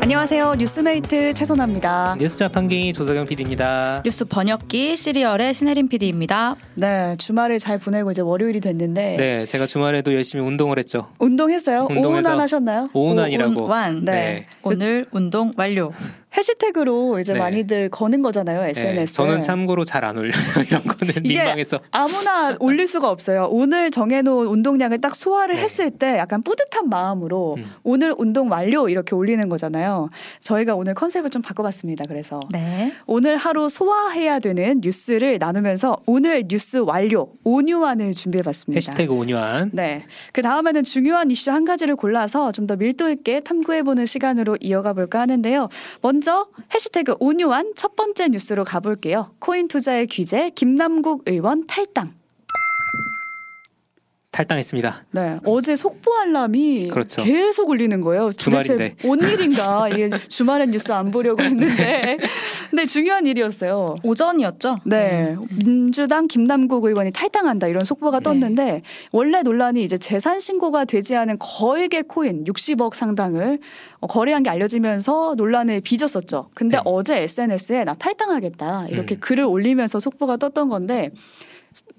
안녕하세요. 뉴스메이트 최선아입니다. 뉴스 자판기 조석영 PD입니다. 뉴스 번역기 씨리얼의 신혜림 PD입니다. 네, 주말을 잘 보내고 이제 월요일이 됐는데 네, 제가 주말에도 열심히 운동을 했죠. 운동했어요? 운동해서 오운완 하셨나요? 오운완이라고. 오운완. 네. 오늘 운동 완료. 해시태그로 이제 네. 많이들 거는 거잖아요, 네, SNS. 저는 참고로 잘 안 올려요. 이런 거는 이게 민망해서. 아무나 올릴 수가 없어요. 오늘 정해놓은 운동량을 딱 소화를 네. 했을 때 약간 뿌듯한 마음으로 음. 오늘 운동 완료 이렇게 올리는 거잖아요. 저희가 오늘 컨셉을 좀 바꿔봤습니다. 그래서 네. 오늘 하루 소화해야 되는 뉴스를 나누면서 오늘 뉴스 완료 오뉴완을 준비해봤습니다. 해시태그 오뉴완. 네. 그 다음에는 중요한 이슈 한 가지를 골라서 좀 더 밀도 있게 탐구해보는 시간으로 이어가 볼까 하는데요. 먼저 해시태그 오뉴완 첫 번째 뉴스로 가볼게요. 코인 투자의 규제 김남국 의원 탈당. 탈당했습니다. 네. 어제 속보 알람이 그렇죠. 계속 울리는 거예요. 주말인데. 도대체 뭔 일인가. 이게 주말엔 뉴스 안 보려고 했는데. 근데 중요한 일이었어요. 오전이었죠? 네. 민주당 김남국 의원이 탈당한다 이런 속보가 네. 떴는데 원래 논란이 이제 재산 신고가 되지 않은 거액의 코인 60억 상당을 어, 거래한 게 알려지면서 논란을 빚었었죠. 근데 네. 어제 SNS에 나 탈당하겠다 이렇게 음. 글을 올리면서 속보가 떴던 건데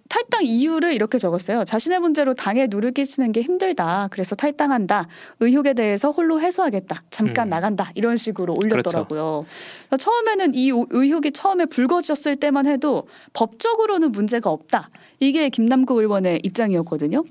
탈당 이유를 이렇게 적었어요. 자신의 문제로 당에 누를 끼치는 게 힘들다. 그래서 탈당한다. 의혹에 대해서 홀로 해소하겠다. 잠깐 음. 나간다. 이런 식으로 올렸더라고요. 그래서 처음에는 이 오- 의혹이 처음에 불거졌을 때만 해도 법적으로는 문제가 없다. 이게 김남국 의원의 입장이었거든요.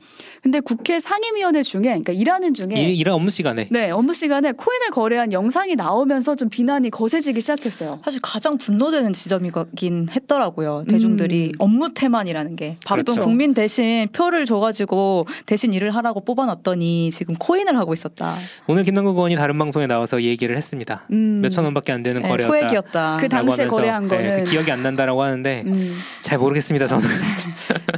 근데 국회 상임위원회 중에 그러니까 일하는 중에 일, 일한 업무 시간에. 네 업무 시간에 코인을 거래한 영상이 나오면서 좀 비난이 거세지기 시작했어요. 사실 가장 분노되는 지점이긴 했더라고요. 대중들이 음. 업무 태만이라는 게 바쁜 그렇죠. 국민 대신 표를 줘가지고 대신 일을 하라고 뽑아놨더니 지금 코인을 하고 있었다. 오늘 김남국 의원이 다른 방송에 나와서 이 얘기를 했습니다. 음. 몇천 원밖에 안 되는 네, 거래였다. 소액이었다. 그 당시에 하면서, 거래한 네, 거는 그 기억이 안 난다라고 하는데 음. 잘 모르겠습니다. 저는.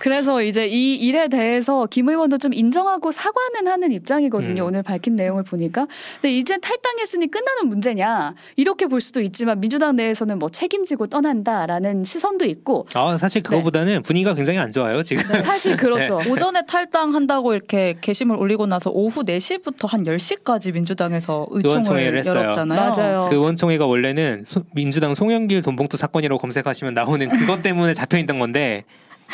그래서 이제 이 일에 대해서 김 의원도 좀 인정하고 사과는 하는 입장이거든요. 음. 오늘 밝힌 내용을 보니까. 근데 이제 탈당했으니 끝나는 문제냐 이렇게 볼 수도 있지만 민주당 내에서는 뭐 책임지고 떠난다라는 시선도 있고 아 사실 그거보다는 분위기가 굉장히 안 좋아요 지금. 사실 그렇죠. 오전에 탈당한다고 이렇게 게시물 올리고 나서 오후 4시부터 한 10시까지 민주당에서 했어요. 열었잖아요. 맞아요. 그 원총회가 원래는 소- 민주당 송영길 돈봉투 사건이라고 검색하시면 나오는 그것 때문에 잡혀 있던 건데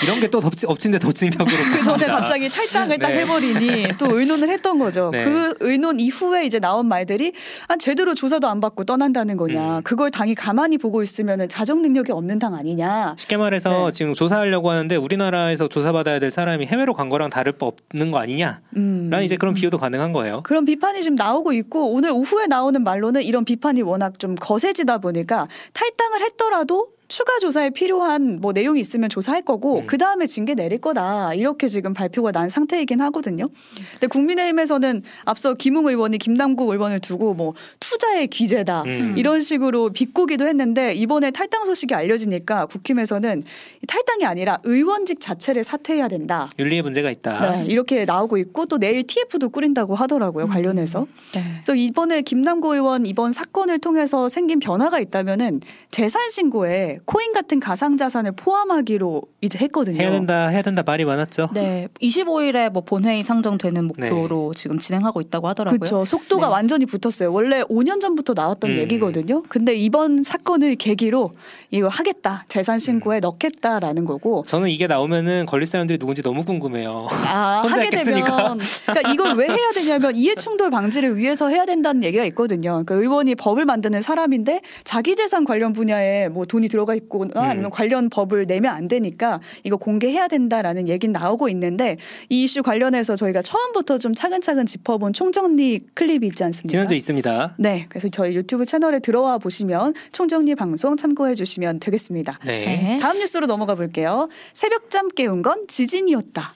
이런 게 또 엎친 데 덮친 격으로 그 전에 갑자기 탈당을 딱 네. 해버리니 또 의논을 했던 거죠. 네. 그 의논 이후에 이제 나온 말들이 아, 제대로 조사도 안 받고 떠난다는 거냐. 음. 그걸 당이 가만히 보고 있으면 자정 능력이 없는 당 아니냐. 쉽게 말해서 네. 지금 조사하려고 하는데 우리나라에서 조사받아야 될 사람이 해외로 간 거랑 다를 바 없는 거 아니냐? 음. 라는 이제 그런 비유도 가능한 거예요. 그런 비판이 지금 나오고 있고 오늘 오후에 나오는 말로는 이런 비판이 워낙 좀 거세지다 보니까 탈당을 했더라도 추가 조사에 필요한 뭐 내용이 있으면 조사할 거고 음. 그 다음에 징계 내릴 거다 이렇게 지금 발표가 난 상태이긴 하거든요. 근데 국민의힘에서는 앞서 김웅 의원이 김남국 의원을 두고 뭐 투자의 귀재다 음. 이런 식으로 비꼬기도 했는데 이번에 탈당 소식이 알려지니까 국힘에서는 이 탈당이 아니라 의원직 자체를 사퇴해야 된다. 윤리에 문제가 있다. 네, 이렇게 나오고 있고 또 내일 TF도 꾸린다고 하더라고요 음. 관련해서. 네. 그래서 이번에 김남구 의원 이번 사건을 통해서 생긴 변화가 있다면은 재산 신고에 코인 같은 가상 자산을 포함하기로 이제 했거든요. 해야 된다, 해야 된다 말이 많았죠. 네, 25일에 뭐 본회의 상정되는 목표로 지금 진행하고 있다고 하더라고요. 그렇죠. 속도가 네. 완전히 붙었어요. 원래 5년 전부터 나왔던 음. 얘기거든요. 근데 이번 사건을 계기로 이거 하겠다. 재산 음. 신고에 넣겠다라는 거고. 저는 이게 나오면은 걸릴 사람들이 누군지 너무 궁금해요. 아, 혼자 하게 했겠으니까. 되면 그러니까 이걸 왜 해야 되냐면 이해 충돌 방지를 위해서 해야 된다는 얘기가 있거든요. 그러니까 의원이 법을 만드는 사람인데 자기 재산 관련 분야에 뭐 돈이 들어 가 있거나 음. 아니면 관련 법을 내면 안 되니까 이거 공개해야 된다라는 얘기는 나오고 있는데 이 이슈 관련해서 저희가 처음부터 좀 차근차근 짚어본 총정리 클립이 있지 않습니까? 지난주에 있습니다. 네, 그래서 저희 유튜브 채널에 들어와 보시면 총정리 방송 참고해 주시면 되겠습니다. 네. 네. 다음 뉴스로 넘어가 볼게요. 새벽잠 깨운 건 지진이었다.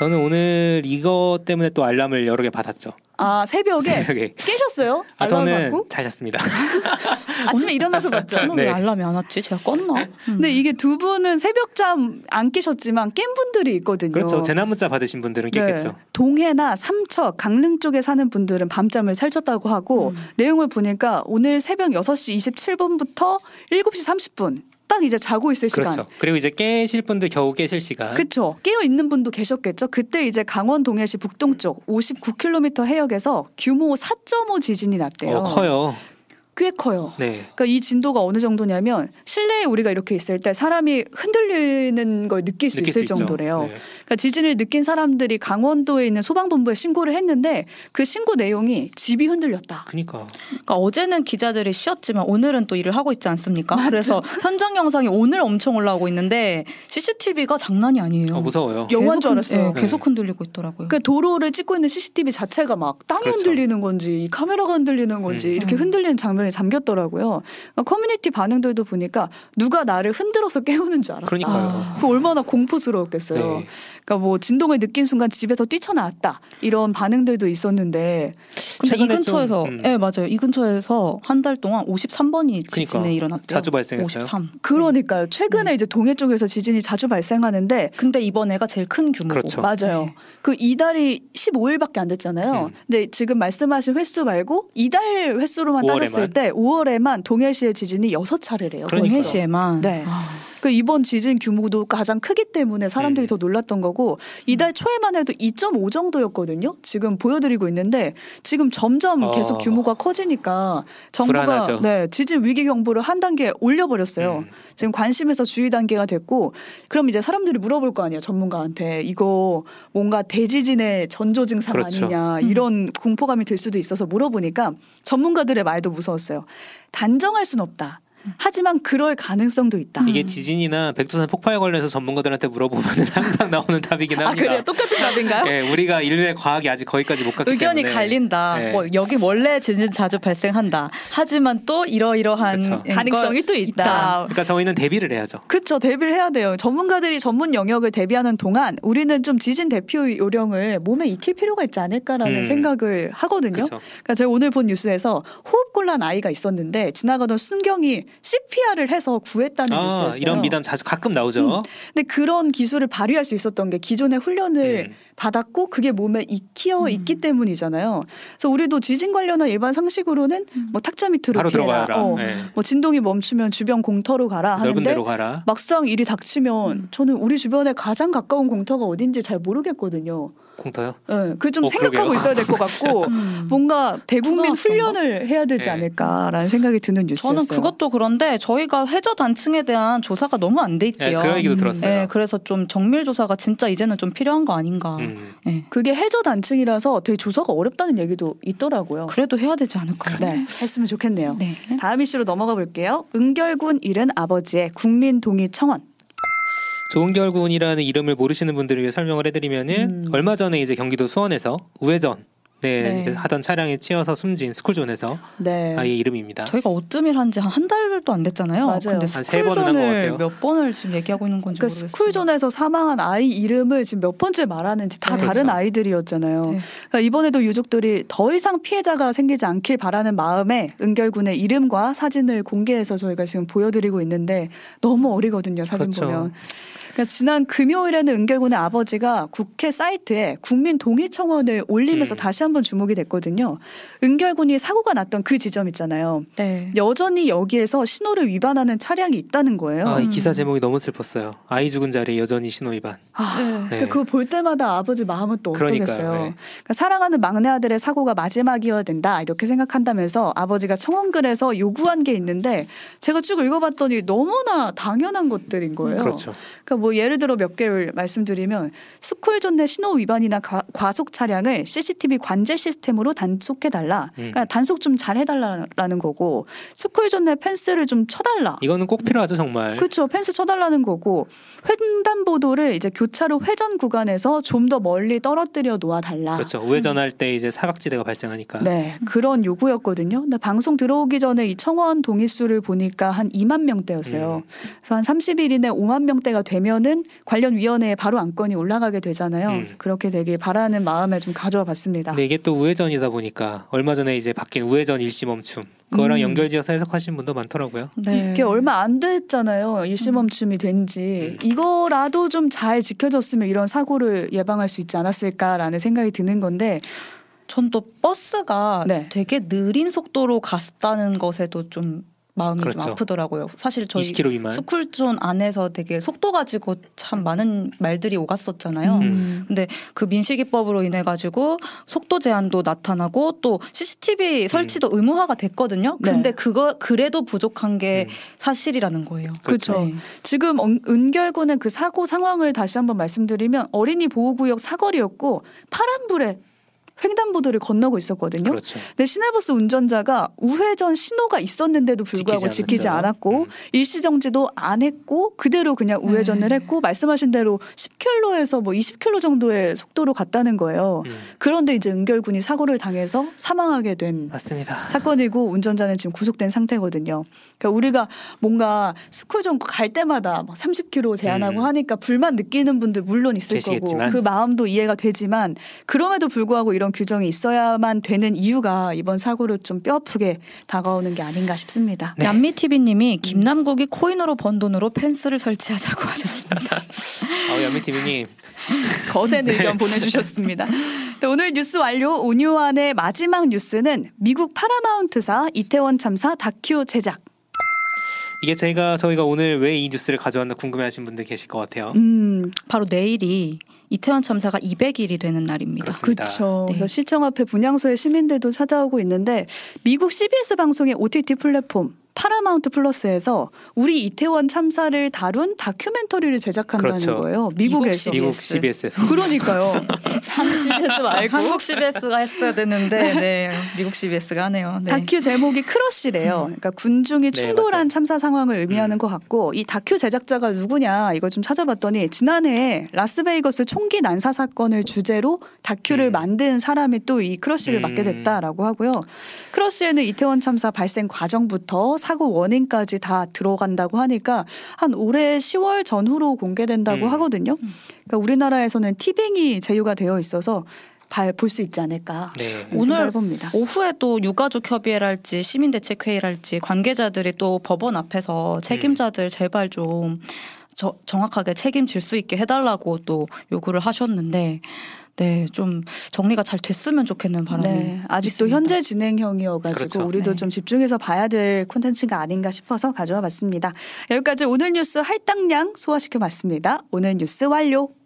저는 오늘 이것 때문에 또 알람을 여러 개 받았죠. 아 새벽에 새벽에. 깨셨어요? 아, 알람 저는 받고? 잘 잤습니다. 아침에 일어나서 봤죠. 저는 네. 왜 알람이 안 왔지? 제가 껐나? 음. 근데 이게 두 분은 새벽잠 안 깨셨지만 깬 분들이 있거든요. 그렇죠. 재난 문자 받으신 분들은 깼겠죠. 네. 동해나 삼척, 강릉 쪽에 사는 분들은 밤잠을 설쳤다고 하고 음. 내용을 보니까 오늘 새벽 6시 27분부터 7시 30분 딱 이제 자고 있을 시간. 그렇죠. 그리고 이제 깨실 분들 겨우 깨실 시간. 그렇죠. 깨어 있는 분도 계셨겠죠. 그때 이제 강원 동해시 북동쪽 59km 해역에서 규모 4.5 지진이 났대요. 어, 커요. 꽤 커요. 네. 그러니까 이 진도가 어느 정도냐면 실내에 우리가 이렇게 있을 때 사람이 흔들리는 걸 느낄 수 느낄 있을 수. 정도래요. 네. 그러니까 지진을 느낀 사람들이 강원도에 있는 소방본부에 신고를 했는데 그 신고 내용이 집이 흔들렸다. 그니까. 그러니까 어제는 기자들이 쉬었지만 오늘은 또 일을 하고 있지 않습니까? 그래서 현장 영상이 오늘 엄청 올라오고 있는데 CCTV가 장난이 아니에요. 어, 무서워요. 영화인 줄 알았어요. 예, 계속 흔들리고 있더라고요. 그러니까 도로를 찍고 있는 CCTV 자체가 막 땅이 그렇죠. 흔들리는 건지 이 카메라가 흔들리는 건지 음. 이렇게 음. 흔들리는 장면이 잠겼더라고요. 그러니까 커뮤니티 반응들도 보니까 누가 나를 흔들어서 깨우는 줄 알았다. 그러니까요. 아. 그 얼마나 공포스러웠겠어요. 네. 그러니까 뭐 진동을 느낀 순간 집에서 뛰쳐나왔다 이런 반응들도 있었는데 근데 이 근처에서 좀, 음. 예 맞아요. 이 근처에서 한 달 동안 53번이 지진에 그러니까. 일어났대요. 자주 발생했어요. 53. 그러니까요. 최근에 네. 이제 동해 쪽에서 지진이 자주 발생하는데 근데 이번에가 제일 큰 규모고. 그렇죠. 맞아요. 네. 그 이달이 15일밖에 안 됐잖아요. 음. 근데 지금 말씀하신 횟수 말고 이달 횟수로만 5월에만? 따졌을 때 5월에만 동해시의 지진이 6차례래요. 그러니까요. 동해시에만. 네. 아, 그 이번 지진 규모도 가장 크기 때문에 사람들이 음. 더 놀랐던 거고 이달 초에만 해도 2.5 정도였거든요. 지금 보여드리고 있는데 지금 점점 어. 계속 규모가 커지니까 정부가 불안하죠. 네, 지진 위기 경보를 한 단계 올려버렸어요. 음. 지금 관심에서 주의 단계가 됐고 그럼 이제 사람들이 물어볼 거 아니에요 전문가한테 이거 뭔가 대지진의 전조 증상 그렇죠. 아니냐 음. 이런 공포감이 들 수도 있어서 물어보니까 전문가들의 말도 무서웠어요. 단정할 순 없다. 하지만 그럴 가능성도 있다. 음. 이게 지진이나 백두산 폭발 관련해서 전문가들한테 물어보면 항상 나오는 답이긴 아 합니다. 그래요? 똑같은 답인가요? 예, 우리가 인류의 과학이 아직 거기까지 못 갔기 의견이 때문에 갈린다. 네. 뭐 여기 원래 지진 자주 발생한다. 하지만 또 이러이러한. 걸 가능성이 또 있다. 그러니까 저희는 대비를 해야죠. 그렇죠. 대비를 해야 돼요. 전문가들이 전문 영역을 대비하는 동안 우리는 좀 지진 대피 요령을 몸에 익힐 필요가 있지 않을까라는 음. 생각을 하거든요. 그렇죠. 그러니까 제가 오늘 본 뉴스에서 호흡곤란 아이가 있었는데 지나가던 순경이 CPR을 해서 구했다는 아, 뉴스였어요. 이런 미담 자주 가끔 나오죠. 근데 그런 기술을 발휘할 수 있었던 게 기존의 훈련을 음. 받았고 그게 몸에 익혀 음. 있기 때문이잖아요. 그래서 우리도 지진 관련한 일반 상식으로는 음. 뭐 탁자 밑으로 바로 피해라. 들어가라. 어, 예. 뭐 진동이 멈추면 주변 공터로 가라 넓은 하는데 데로 가라. 막상 일이 닥치면 음. 저는 우리 주변에 가장 가까운 공터가 어딘지 잘 모르겠거든요. 공터요? 예, 그좀 어, 생각하고 그러게요. 있어야 될 것 같고 음. 뭔가 대국민? 훈련을 해야 되지 네. 않을까라는 생각이 드는 뉴스였어요. 저는 그것도 그런데 저희가 해저 단층에 대한 조사가 너무 안돼 예, 있대요. 그 얘기도 음. 들었어요. 네, 그래서 좀 정밀 조사가 진짜 이제는 좀 필요한 거 아닌가. 음. 네. 그게 해저 단층이라서 되게 조사가 어렵다는 얘기도 있더라고요. 그래도 해야 되지 않을까요? 네, 했으면 좋겠네요. 네. 다음 이슈로 넘어가 볼게요. 은결군 잃은 아버지의 국민 동의 청원. 조은결군이라는 이름을 모르시는 분들을 위해 설명을 해드리면은 음. 얼마 전에 이제 경기도 수원에서 우회전 네, 네. 이제 하던 차량에 치여서 숨진 스쿨존에서 네. 아이의 이름입니다. 저희가 오뜨밀 한 지 한 달도 안 됐잖아요. 맞아요. 근데 스쿨존을. 몇 번을 지금 얘기하고 있는 건지 그러니까 모르겠어요. 스쿨존에서 사망한 아이 이름을 지금 몇 번째 말하는지 다 네. 다른 그렇죠. 아이들이었잖아요. 네. 그러니까 이번에도 유족들이 더 이상 피해자가 생기지 않길 바라는 마음에 은결군의 이름과 사진을 공개해서 저희가 지금 보여드리고 있는데 너무 어리거든요 사진 그렇죠. 보면. 그러니까 지난 금요일에는 은결군의 아버지가 국회 사이트에 국민 동의 청원을 올리면서 음. 다시 한번 주목이 됐거든요. 은결군이 사고가 났던 그 지점 있잖아요. 네. 여전히 여기에서 신호를 위반하는 차량이 있다는 거예요. 아, 이 음. 기사 제목이 너무 슬펐어요. 아이 죽은 자리에 여전히 신호 위반. 아, 네. 네. 근데 그거 볼 때마다 아버지 마음은 또 어떠겠어요. 네. 그러니까 사랑하는 막내 아들의 사고가 마지막이어야 된다 이렇게 생각한다면서 아버지가 청원글에서 요구한 게 있는데 제가 쭉 읽어봤더니 너무나 당연한 것들인 거예요. 그렇죠. 그러니까 뭐 예를 들어 몇 개를 말씀드리면 스쿨존 내 신호 위반이나 가, 과속 차량을 CCTV 관제 시스템으로 단속해 달라. 음. 그러니까 단속 좀 잘 해달라는 거고 스쿨존 내 펜스를 좀 쳐달라. 이거는 꼭 필요하죠 정말. 그렇죠. 펜스 쳐달라는 거고 횡단보도를 이제 교차로 회전 구간에서 좀 더 멀리 떨어뜨려 놓아 달라. 그렇죠. 우회전할 때 이제 사각지대가 발생하니까. 네, 그런 요구였거든요. 근데 방송 들어오기 전에 이 청원 동의수를 보니까 한 2만 명대였어요. 음. 그래서 한 30일 이내 5만 명대가 되면 은 관련 위원회에 바로 안건이 올라가게 되잖아요. 음. 그렇게 되길 바라는 마음에 좀 가져와 봤습니다. 근데 이게 또 우회전이다 보니까 얼마 전에 이제 바뀐 우회전 일시 멈춤 그거랑 음. 연결지어서 해석하신 분도 많더라고요. 네. 이게 얼마 안 됐잖아요. 일시멈춤이 된지. 음. 이거라도 좀 잘 지켜졌으면 이런 사고를 예방할 수 있지 않았을까라는 생각이 드는 건데 전 또 버스가 네. 되게 느린 속도로 갔다는 것에도 좀 마음이 그렇죠. 좀 아프더라고요. 사실 저희 20km 미만. 스쿨존 안에서 되게 속도 가지고 참 많은 말들이 오갔었잖아요. 음. 근데 그 민식이법으로 인해 가지고 속도 제한도 나타나고 또 CCTV 설치도 의무화가 됐거든요. 네. 근데 그거 그래도 부족한 게 음. 사실이라는 거예요. 그렇죠. 네. 지금 은- 은결군의 그 사고 상황을 다시 한번 말씀드리면 어린이 보호구역 사거리였고 파란불에 횡단보도를 건너고 있었거든요. 그렇죠. 근데 시내버스 운전자가 우회전 신호가 있었는데도 불구하고 지키지 지키지. 않았고 음. 일시 정지도 안 했고 그대로 그냥 우회전을 네. 했고 말씀하신 대로 10km에서 뭐 20km 정도의 속도로 갔다는 거예요. 음. 그런데 이제 은결군이 사고를 당해서 사망하게 된 맞습니다. 사건이고 운전자는 지금 구속된 상태거든요. 그러니까 우리가 뭔가 스쿨존 갈 때마다 막 30km 제한하고 음. 하니까 불만 느끼는 분들 물론 있을 계시겠지만. 거고 그 마음도 이해가 되지만 그럼에도 불구하고 이런 규정이 있어야만 되는 이유가 이번 사고로 좀 뼈아프게 다가오는 게 아닌가 싶습니다. 네. 남미TV님이 김남국이 코인으로 번 돈으로 펜스를 설치하자고 하셨습니다. 어, 연미TV님 거센 의견 보내주셨습니다. 네, 오늘 뉴스 완료 온유환의 마지막 뉴스는 미국 파라마운트사 이태원 참사 다큐 제작. 이게 제가 저희가 오늘 왜 이 뉴스를 가져왔나 궁금해하신 분들 계실 것 같아요. 음, 바로 내일이 이태원 참사가 200일이 되는 날입니다. 그렇습니다. 그렇죠. 네. 그래서 시청 앞에 분향소의 시민들도 찾아오고 있는데 미국 CBS 방송의 OTT 플랫폼 Paramount Plus에서 우리 이태원 참사를 다룬 다큐멘터리를 제작한다는 그렇죠. 거예요. 미국에서. 미국 미국 CBS. CBS에서 그러니까요. 한국 CBS 말고 한국 CBS가 했어야 되는데 네, 미국 CBS가 하네요. 네. 다큐 제목이 Crush래요. 그러니까 군중이 네, 충돌한 맞아요. 참사 상황을 의미하는 음. 것 같고 이 다큐 제작자가 누구냐 이걸 좀 찾아봤더니 지난해 라스베이거스 총기 난사 사건을 주제로 다큐를 음. 만든 사람이 또 이 Crush를 음. 맡게 됐다라고 하고요. 크러쉬에는 이태원 참사 발생 과정부터 사고 원인까지 다 들어간다고 하니까 한 올해 10월 전후로 공개된다고 음. 하거든요. 음. 그러니까 우리나라에서는 티빙이 제휴가 되어 있어서 볼수 있지 않을까. 네. 오늘 해봅니다. 오후에 또 유가족 협의회랄지 시민대책회의랄지 관계자들이 또 법원 앞에서 책임자들 제발 좀 저- 정확하게 책임질 수 있게 해달라고 또 요구를 하셨는데 네 좀 정리가 잘 됐으면 좋겠는 바람이 네, 아직도 있습니다. 현재 진행형이어가지고 그렇죠. 우리도 네. 좀 집중해서 봐야 될 콘텐츠가 아닌가 싶어서 가져와 봤습니다. 여기까지 오늘 뉴스 할당량 소화시켜 봤습니다. 오늘 뉴스 완료.